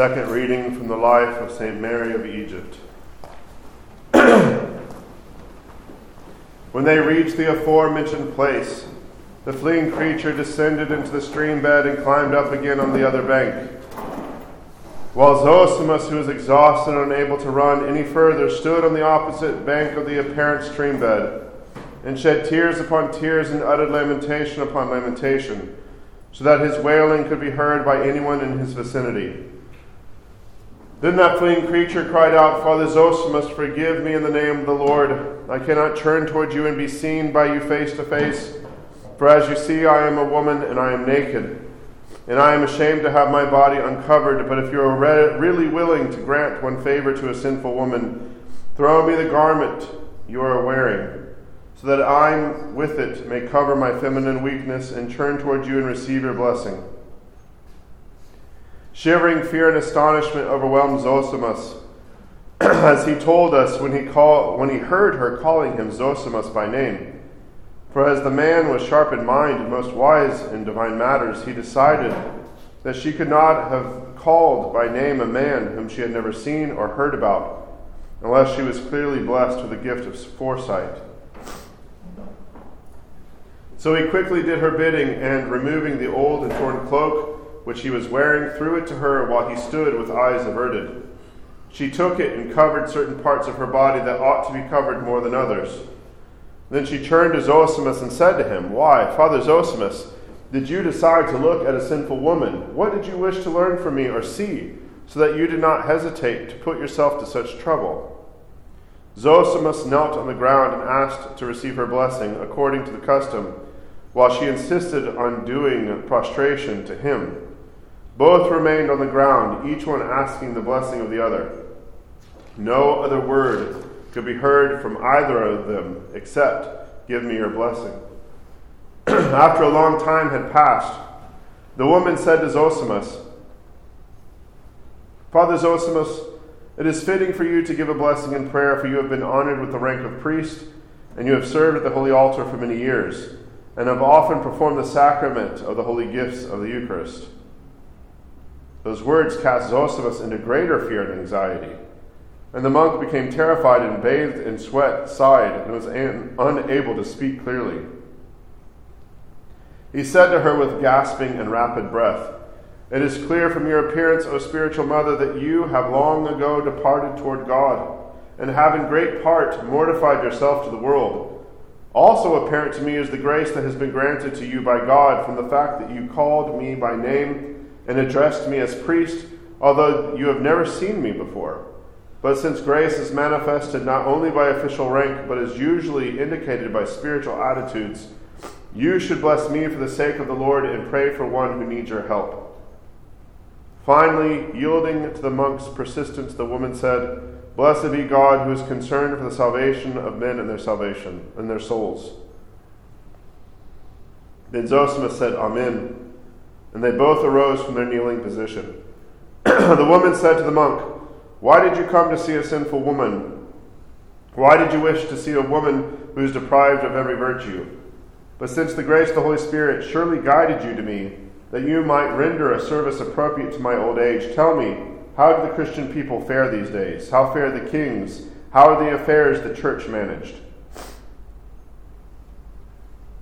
Second reading from the life of St. Mary of Egypt. when they reached the aforementioned place, the fleeing creature descended into the stream bed and climbed up again on the other bank. While Zosimus, who was exhausted and unable to run any further, stood on the opposite bank of the apparent stream bed and shed tears upon tears and uttered lamentation upon lamentation, so that his wailing could be heard by anyone in his vicinity. Then that fleeing creature cried out, Father Zosimus, forgive me in the name of the Lord. I cannot turn toward you and be seen by you face to face. For as you see, I am a woman and I am naked. And I am ashamed to have my body uncovered. But if you are re- really willing to grant one favor to a sinful woman, throw me the garment you are wearing, so that I with it may cover my feminine weakness and turn toward you and receive your blessing. Shivering fear and astonishment overwhelmed Zosimus as he told us when he, call, when he heard her calling him Zosimus by name. For as the man was sharp in mind and most wise in divine matters, he decided that she could not have called by name a man whom she had never seen or heard about, unless she was clearly blessed with the gift of foresight. So he quickly did her bidding, and removing the old and torn cloak, which he was wearing, threw it to her while he stood with eyes averted. She took it and covered certain parts of her body that ought to be covered more than others. Then she turned to Zosimus and said to him, Why, Father Zosimus, did you decide to look at a sinful woman? What did you wish to learn from me or see, so that you did not hesitate to put yourself to such trouble? Zosimus knelt on the ground and asked to receive her blessing according to the custom, while she insisted on doing prostration to him. Both remained on the ground, each one asking the blessing of the other. No other word could be heard from either of them except, Give me your blessing. After a long time had passed, the woman said to Zosimus, Father Zosimus, it is fitting for you to give a blessing in prayer, for you have been honored with the rank of priest, and you have served at the holy altar for many years, and have often performed the sacrament of the holy gifts of the Eucharist. Those words cast Zosimus into greater fear and anxiety. And the monk became terrified and bathed in sweat, sighed, and was an- unable to speak clearly. He said to her with gasping and rapid breath, It is clear from your appearance, O spiritual mother, that you have long ago departed toward God, and have in great part mortified yourself to the world. Also apparent to me is the grace that has been granted to you by God from the fact that you called me by name and addressed me as priest, although you have never seen me before. But since grace is manifested not only by official rank, but is usually indicated by spiritual attitudes, you should bless me for the sake of the Lord and pray for one who needs your help. Finally, yielding to the monk's persistence, the woman said, Blessed be God who is concerned for the salvation of men and their salvation and their souls. Then Zosimus said, Amen. And they both arose from their kneeling position. the woman said to the monk, Why did you come to see a sinful woman? Why did you wish to see a woman who is deprived of every virtue? But since the grace of the Holy Spirit surely guided you to me, that you might render a service appropriate to my old age, tell me, how do the Christian people fare these days? How fare the kings? How are the affairs the church managed?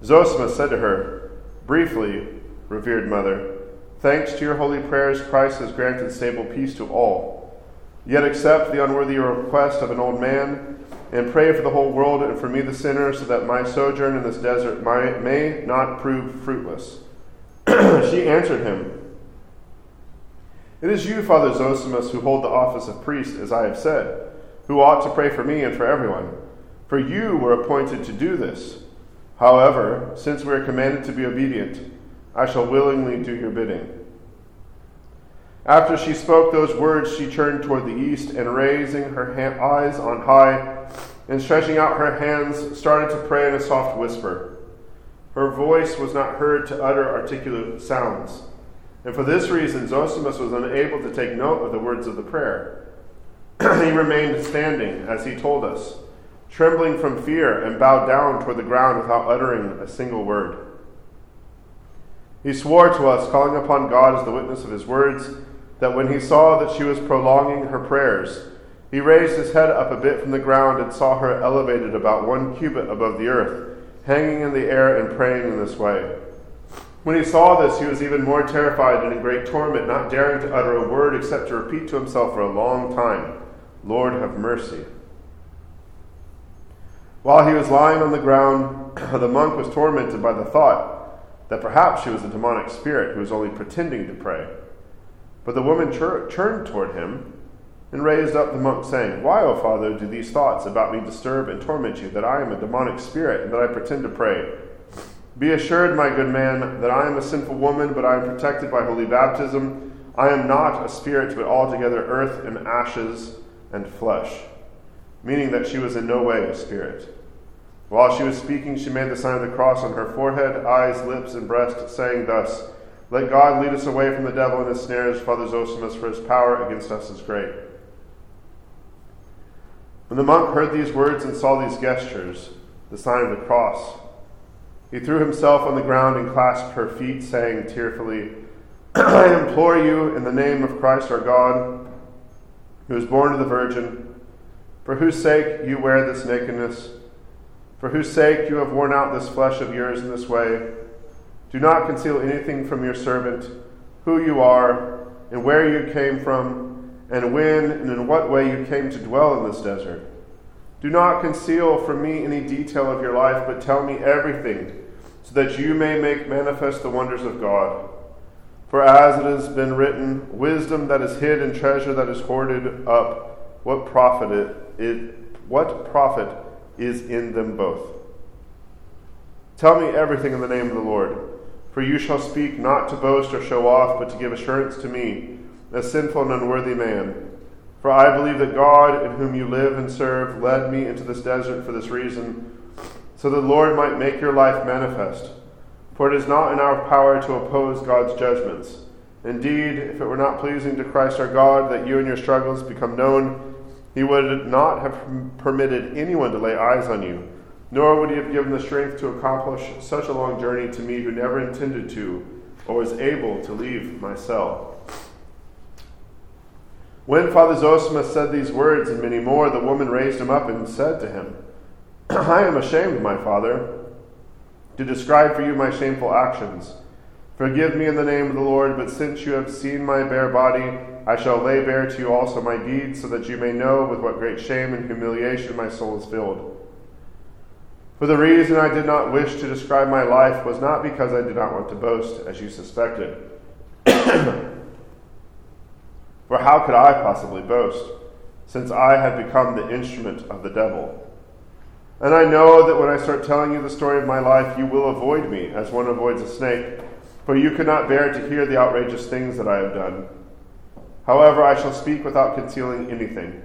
Zosimus said to her, Briefly, revered mother, thanks to your holy prayers, Christ has granted stable peace to all. Yet accept the unworthy request of an old man, and pray for the whole world and for me, the sinner, so that my sojourn in this desert may not prove fruitless. she answered him, It is you, Father Zosimus, who hold the office of priest, as I have said, who ought to pray for me and for everyone. For you were appointed to do this. However, since we are commanded to be obedient, I shall willingly do your bidding. After she spoke those words, she turned toward the east, and raising her ha- eyes on high and stretching out her hands, started to pray in a soft whisper. Her voice was not heard to utter articulate sounds, and for this reason Zosimus was unable to take note of the words of the prayer. he remained standing, as he told us, trembling from fear, and bowed down toward the ground without uttering a single word. He swore to us, calling upon God as the witness of his words, that when he saw that she was prolonging her prayers, he raised his head up a bit from the ground and saw her elevated about one cubit above the earth, hanging in the air and praying in this way. When he saw this, he was even more terrified and in great torment, not daring to utter a word except to repeat to himself for a long time, Lord, have mercy. While he was lying on the ground, the monk was tormented by the thought that perhaps she was a demonic spirit who was only pretending to pray. But the woman turned toward him and raised up the monk, saying, Why, O father, do these thoughts about me disturb and torment you, that I am a demonic spirit and that I pretend to pray? Be assured, my good man, that I am a sinful woman, but I am protected by holy baptism. I am not a spirit, but altogether earth and ashes and flesh, meaning that she was in no way a spirit. While she was speaking, she made the sign of the cross on her forehead, eyes, lips, and breast, saying thus, Let God lead us away from the devil and his snares, Father Zosimus, for his power against us is great. When the monk heard these words and saw these gestures, the sign of the cross, he threw himself on the ground and clasped her feet, saying tearfully, I implore you, in the name of Christ our God, who was born of the Virgin, for whose sake you wear this nakedness, for whose sake you have worn out this flesh of yours in this way, do not conceal anything from your servant, who you are, and where you came from and when and in what way you came to dwell in this desert. Do not conceal from me any detail of your life, but tell me everything, so that you may make manifest the wonders of God. For as it has been written, wisdom that is hid and treasure that is hoarded up, what profit it, it what profit is in them both? Tell me everything in the name of the Lord, for you shall speak not to boast or show off, but to give assurance to me a sinful and unworthy man. For I believe that God, in whom you live and serve, led me into this desert for this reason, so the Lord might make your life manifest. For it is not in our power to oppose God's judgments. Indeed, if it were not pleasing to Christ our God that you and your struggles become known, he would not have permitted anyone to lay eyes on you, nor would he have given the strength to accomplish such a long journey to me who never intended to or was able to leave my cell. When Father Zosima said these words and many more, the woman raised him up and said to him, I am ashamed, my father, to describe for you my shameful actions. Forgive me in the name of the Lord, but since you have seen my bare body, I shall lay bare to you also my deeds, so that you may know with what great shame and humiliation my soul is filled. For the reason I did not wish to describe my life was not because I did not want to boast, as you suspected. For how could I possibly boast, since I had become the instrument of the devil? And I know that when I start telling you the story of my life, you will avoid me as one avoids a snake, for you could not bear to hear the outrageous things that I have done. However, I shall speak without concealing anything.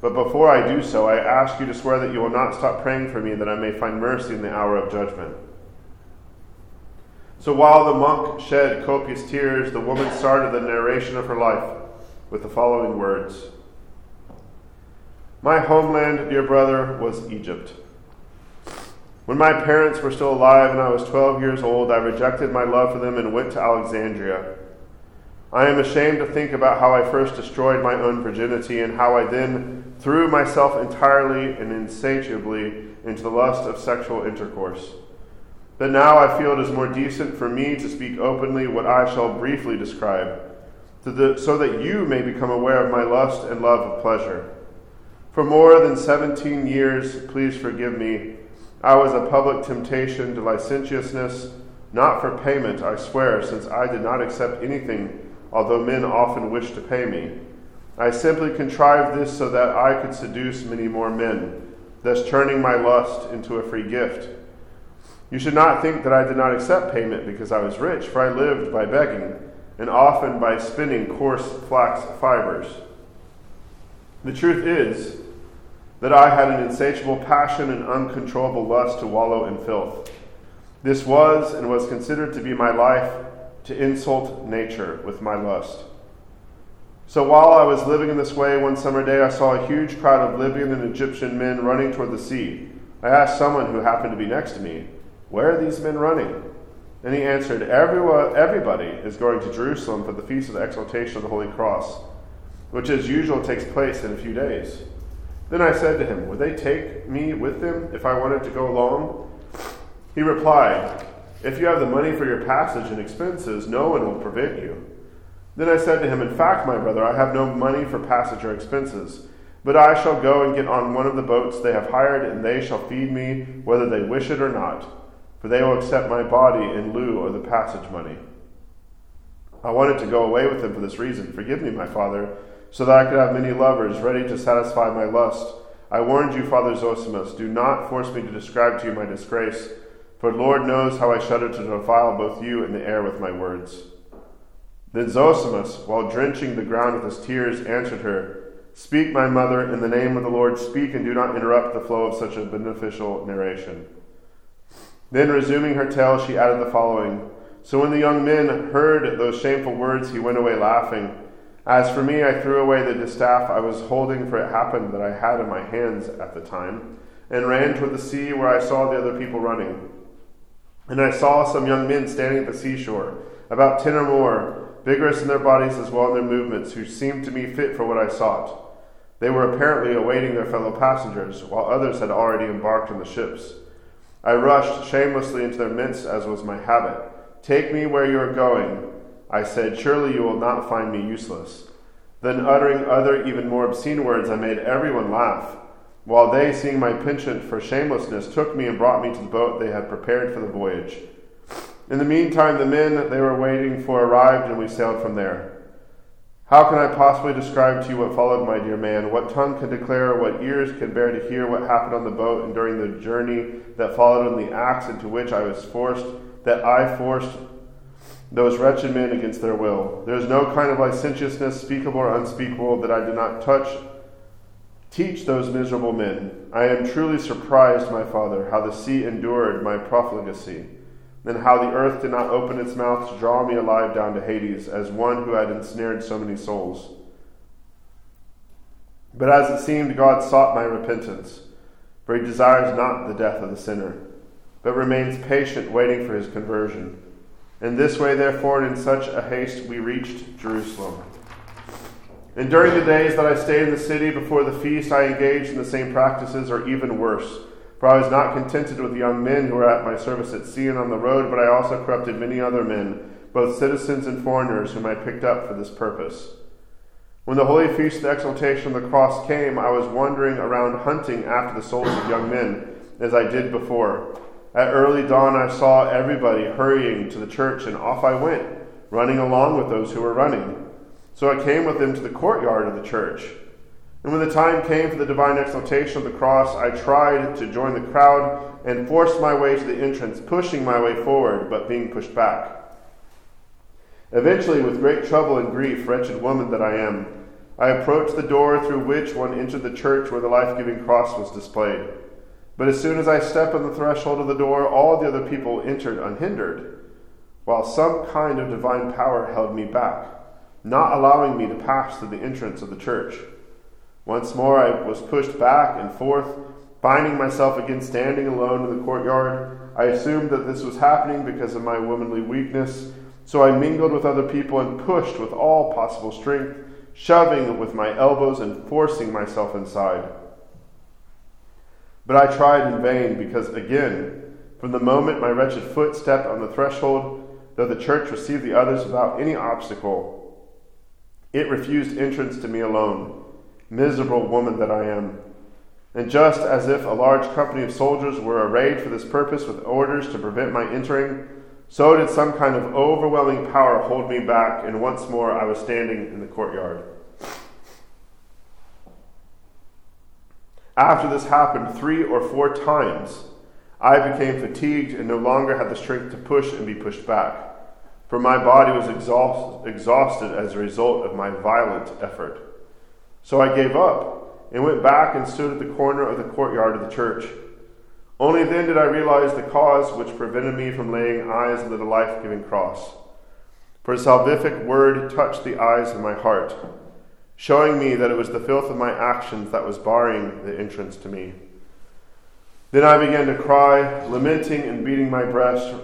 But before I do so, I ask you to swear that you will not stop praying for me, that I may find mercy in the hour of judgment. So while the monk shed copious tears, the woman started the narration of her life with the following words My homeland, dear brother, was Egypt. When my parents were still alive and I was 12 years old, I rejected my love for them and went to Alexandria. I am ashamed to think about how I first destroyed my own virginity and how I then threw myself entirely and insatiably into the lust of sexual intercourse. But now I feel it is more decent for me to speak openly what I shall briefly describe the, so that you may become aware of my lust and love of pleasure. For more than 17 years, please forgive me, I was a public temptation to licentiousness, not for payment, I swear, since I did not accept anything, although men often wished to pay me. I simply contrived this so that I could seduce many more men, thus turning my lust into a free gift. You should not think that I did not accept payment because I was rich, for I lived by begging and often by spinning coarse flax fibers. The truth is that I had an insatiable passion and uncontrollable lust to wallow in filth. This was and was considered to be my life to insult nature with my lust. So while I was living in this way, one summer day I saw a huge crowd of Libyan and Egyptian men running toward the sea. I asked someone who happened to be next to me, Where are these men running? And he answered, Everyone, Everybody is going to Jerusalem for the feast of the exaltation of the Holy Cross, which as usual takes place in a few days. Then I said to him, Would they take me with them if I wanted to go along? He replied, If you have the money for your passage and expenses, no one will prevent you. Then I said to him, In fact, my brother, I have no money for passage or expenses, but I shall go and get on one of the boats they have hired, and they shall feed me whether they wish it or not for they will accept my body in lieu of the passage money. I wanted to go away with him for this reason. Forgive me, my father, so that I could have many lovers ready to satisfy my lust. I warned you, Father Zosimus, do not force me to describe to you my disgrace, for Lord knows how I shudder to defile both you and the air with my words. Then Zosimus, while drenching the ground with his tears, answered her, Speak, my mother, in the name of the Lord, speak, and do not interrupt the flow of such a beneficial narration. Then, resuming her tale, she added the following So when the young men heard those shameful words, he went away laughing. As for me, I threw away the distaff I was holding, for it happened that I had in my hands at the time, and ran toward the sea where I saw the other people running. And I saw some young men standing at the seashore, about ten or more, vigorous in their bodies as well as in their movements, who seemed to me fit for what I sought. They were apparently awaiting their fellow passengers, while others had already embarked in the ships. I rushed shamelessly into their midst, as was my habit. Take me where you are going. I said, Surely you will not find me useless. Then, uttering other, even more obscene words, I made everyone laugh, while they, seeing my penchant for shamelessness, took me and brought me to the boat they had prepared for the voyage. In the meantime, the men they were waiting for arrived, and we sailed from there. How can I possibly describe to you what followed, my dear man? What tongue can declare, what ears can bear to hear what happened on the boat and during the journey that followed and the acts into which I was forced, that I forced those wretched men against their will? There is no kind of licentiousness, speakable or unspeakable, that I did not touch, teach those miserable men. I am truly surprised, my father, how the sea endured my profligacy and how the earth did not open its mouth to draw me alive down to Hades, as one who had ensnared so many souls. But as it seemed, God sought my repentance, for he desires not the death of the sinner, but remains patient, waiting for his conversion. In this way, therefore, and in such a haste, we reached Jerusalem. And during the days that I stayed in the city before the feast, I engaged in the same practices, or even worse for I was not contented with the young men who were at my service at sea and on the road, but I also corrupted many other men, both citizens and foreigners, whom I picked up for this purpose. When the holy feast of the exaltation of the cross came, I was wandering around hunting after the souls of young men, as I did before. At early dawn, I saw everybody hurrying to the church, and off I went, running along with those who were running. So I came with them to the courtyard of the church. And when the time came for the divine exaltation of the cross, I tried to join the crowd and forced my way to the entrance, pushing my way forward, but being pushed back. Eventually, with great trouble and grief, wretched woman that I am, I approached the door through which one entered the church where the life giving cross was displayed. But as soon as I stepped on the threshold of the door, all the other people entered unhindered, while some kind of divine power held me back, not allowing me to pass through the entrance of the church. Once more I was pushed back and forth, finding myself again standing alone in the courtyard. I assumed that this was happening because of my womanly weakness, so I mingled with other people and pushed with all possible strength, shoving with my elbows and forcing myself inside. But I tried in vain because, again, from the moment my wretched foot stepped on the threshold, though the church received the others without any obstacle, it refused entrance to me alone miserable woman that I am. And just as if a large company of soldiers were arrayed for this purpose with orders to prevent my entering, so did some kind of overwhelming power hold me back, and once more I was standing in the courtyard. After this happened three or four times, I became fatigued and no longer had the strength to push and be pushed back, for my body was exhaust- exhausted as a result of my violent effort. So I gave up and went back and stood at the corner of the courtyard of the church. Only then did I realize the cause which prevented me from laying eyes on the life giving cross. For a salvific word touched the eyes of my heart, showing me that it was the filth of my actions that was barring the entrance to me. Then I began to cry, lamenting and beating my breast,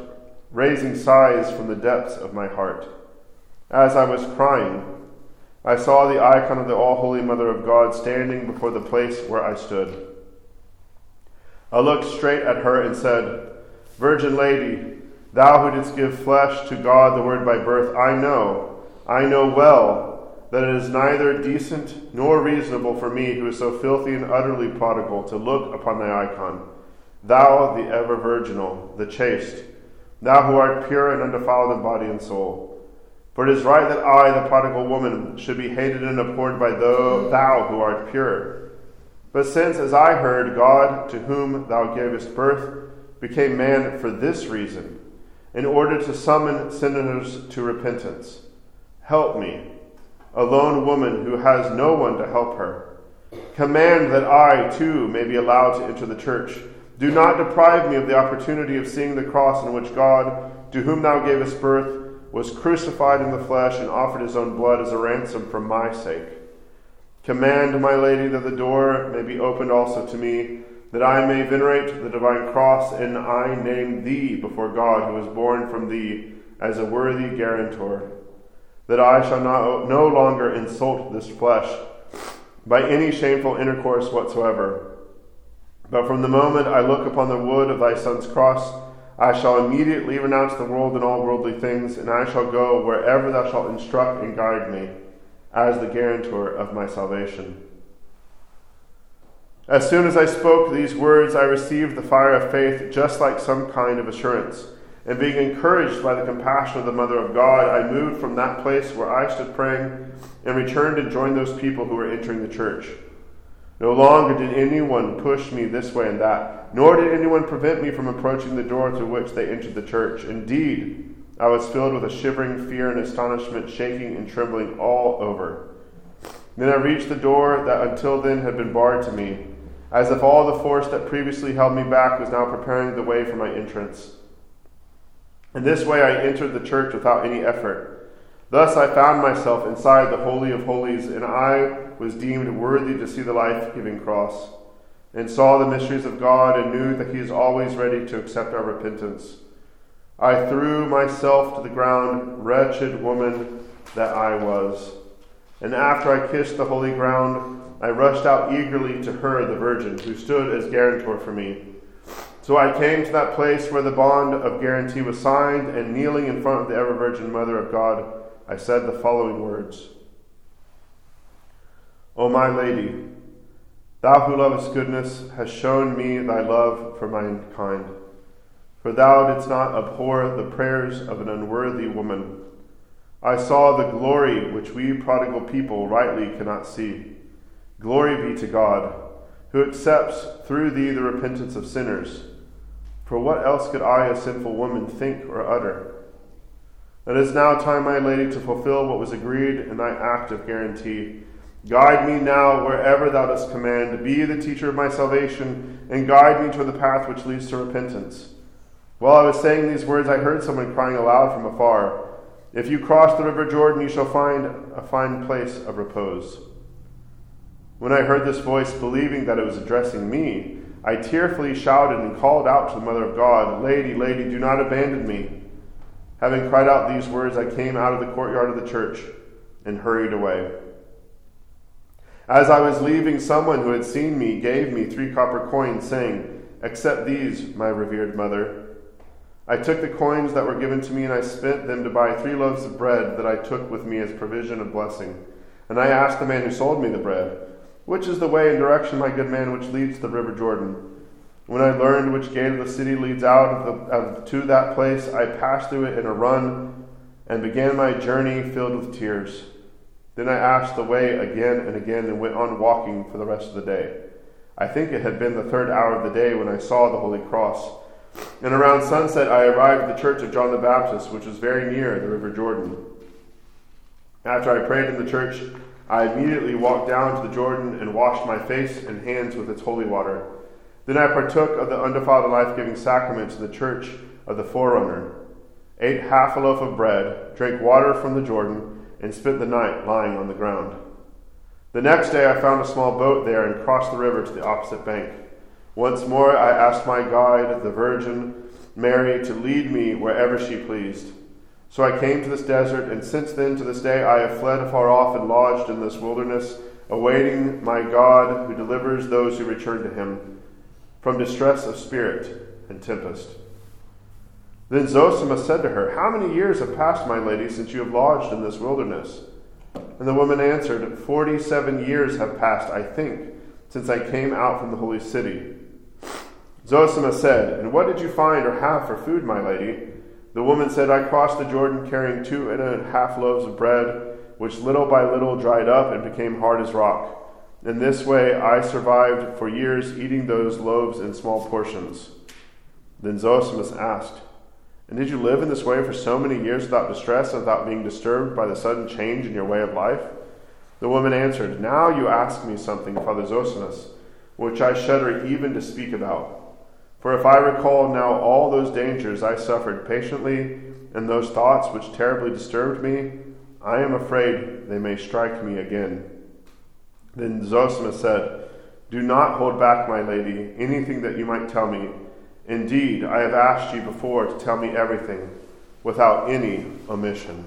raising sighs from the depths of my heart. As I was crying, I saw the icon of the All Holy Mother of God standing before the place where I stood. I looked straight at her and said, Virgin Lady, thou who didst give flesh to God the Word by birth, I know, I know well that it is neither decent nor reasonable for me, who is so filthy and utterly prodigal, to look upon thy icon. Thou, the ever virginal, the chaste, thou who art pure and undefiled in body and soul. For it is right that I, the prodigal woman, should be hated and abhorred by thou, thou who art pure. But since, as I heard, God, to whom thou gavest birth, became man for this reason, in order to summon sinners to repentance, help me a lone woman who has no one to help her. Command that I, too, may be allowed to enter the church. Do not deprive me of the opportunity of seeing the cross in which God, to whom thou gavest birth, was crucified in the flesh and offered his own blood as a ransom for my sake. Command, my lady, that the door may be opened also to me, that I may venerate the divine cross, and I name thee before God, who was born from thee, as a worthy guarantor that I shall not, no longer insult this flesh by any shameful intercourse whatsoever. But from the moment I look upon the wood of thy Son's cross, I shall immediately renounce the world and all worldly things, and I shall go wherever thou shalt instruct and guide me, as the guarantor of my salvation. As soon as I spoke these words, I received the fire of faith, just like some kind of assurance. And being encouraged by the compassion of the Mother of God, I moved from that place where I stood praying and returned and joined those people who were entering the church. No longer did anyone push me this way and that, nor did anyone prevent me from approaching the door through which they entered the church. Indeed, I was filled with a shivering fear and astonishment, shaking and trembling all over. Then I reached the door that until then had been barred to me, as if all the force that previously held me back was now preparing the way for my entrance. In this way, I entered the church without any effort. Thus, I found myself inside the Holy of Holies, and I was deemed worthy to see the life giving cross, and saw the mysteries of God, and knew that He is always ready to accept our repentance. I threw myself to the ground, wretched woman that I was. And after I kissed the holy ground, I rushed out eagerly to her, the Virgin, who stood as guarantor for me. So I came to that place where the bond of guarantee was signed, and kneeling in front of the ever Virgin Mother of God, I said the following words O my Lady, thou who lovest goodness hast shown me thy love for mankind. For thou didst not abhor the prayers of an unworthy woman. I saw the glory which we prodigal people rightly cannot see. Glory be to God, who accepts through thee the repentance of sinners for what else could I, a sinful woman, think or utter? It is now time, my lady, to fulfill what was agreed in thy act of guarantee. Guide me now wherever thou dost command. Be the teacher of my salvation, and guide me toward the path which leads to repentance. While I was saying these words, I heard someone crying aloud from afar If you cross the river Jordan, you shall find a fine place of repose. When I heard this voice, believing that it was addressing me, I tearfully shouted and called out to the Mother of God, Lady, Lady, do not abandon me. Having cried out these words, I came out of the courtyard of the church and hurried away. As I was leaving, someone who had seen me gave me three copper coins, saying, Accept these, my revered mother. I took the coins that were given to me, and I spent them to buy three loaves of bread that I took with me as provision of blessing. And I asked the man who sold me the bread, which is the way and direction, my good man, which leads to the river Jordan? When I learned which gate of the city leads out of the, of, to that place, I passed through it in a run and began my journey filled with tears. Then I asked the way again and again and went on walking for the rest of the day. I think it had been the third hour of the day when I saw the Holy Cross. And around sunset, I arrived at the church of John the Baptist, which was very near the river Jordan. After I prayed in the church, I immediately walked down to the Jordan and washed my face and hands with its holy water. Then I partook of the undefiled life giving sacraments in the church of the forerunner, ate half a loaf of bread, drank water from the Jordan, and spent the night lying on the ground. The next day I found a small boat there and crossed the river to the opposite bank. Once more I asked my guide, the Virgin, Mary to lead me wherever she pleased. So I came to this desert, and since then to this day I have fled afar off and lodged in this wilderness, awaiting my God who delivers those who return to him from distress of spirit and tempest. Then Zosimus said to her, How many years have passed, my lady, since you have lodged in this wilderness? And the woman answered, Forty seven years have passed, I think, since I came out from the holy city. Zosimus said, And what did you find or have for food, my lady? The woman said, I crossed the Jordan carrying two and a half loaves of bread, which little by little dried up and became hard as rock. In this way I survived for years, eating those loaves in small portions. Then Zosimus asked, And did you live in this way for so many years without distress and without being disturbed by the sudden change in your way of life? The woman answered, Now you ask me something, Father Zosimus, which I shudder even to speak about. For if I recall now all those dangers I suffered patiently, and those thoughts which terribly disturbed me, I am afraid they may strike me again. Then Zosima said, Do not hold back, my lady, anything that you might tell me. Indeed, I have asked you before to tell me everything, without any omission.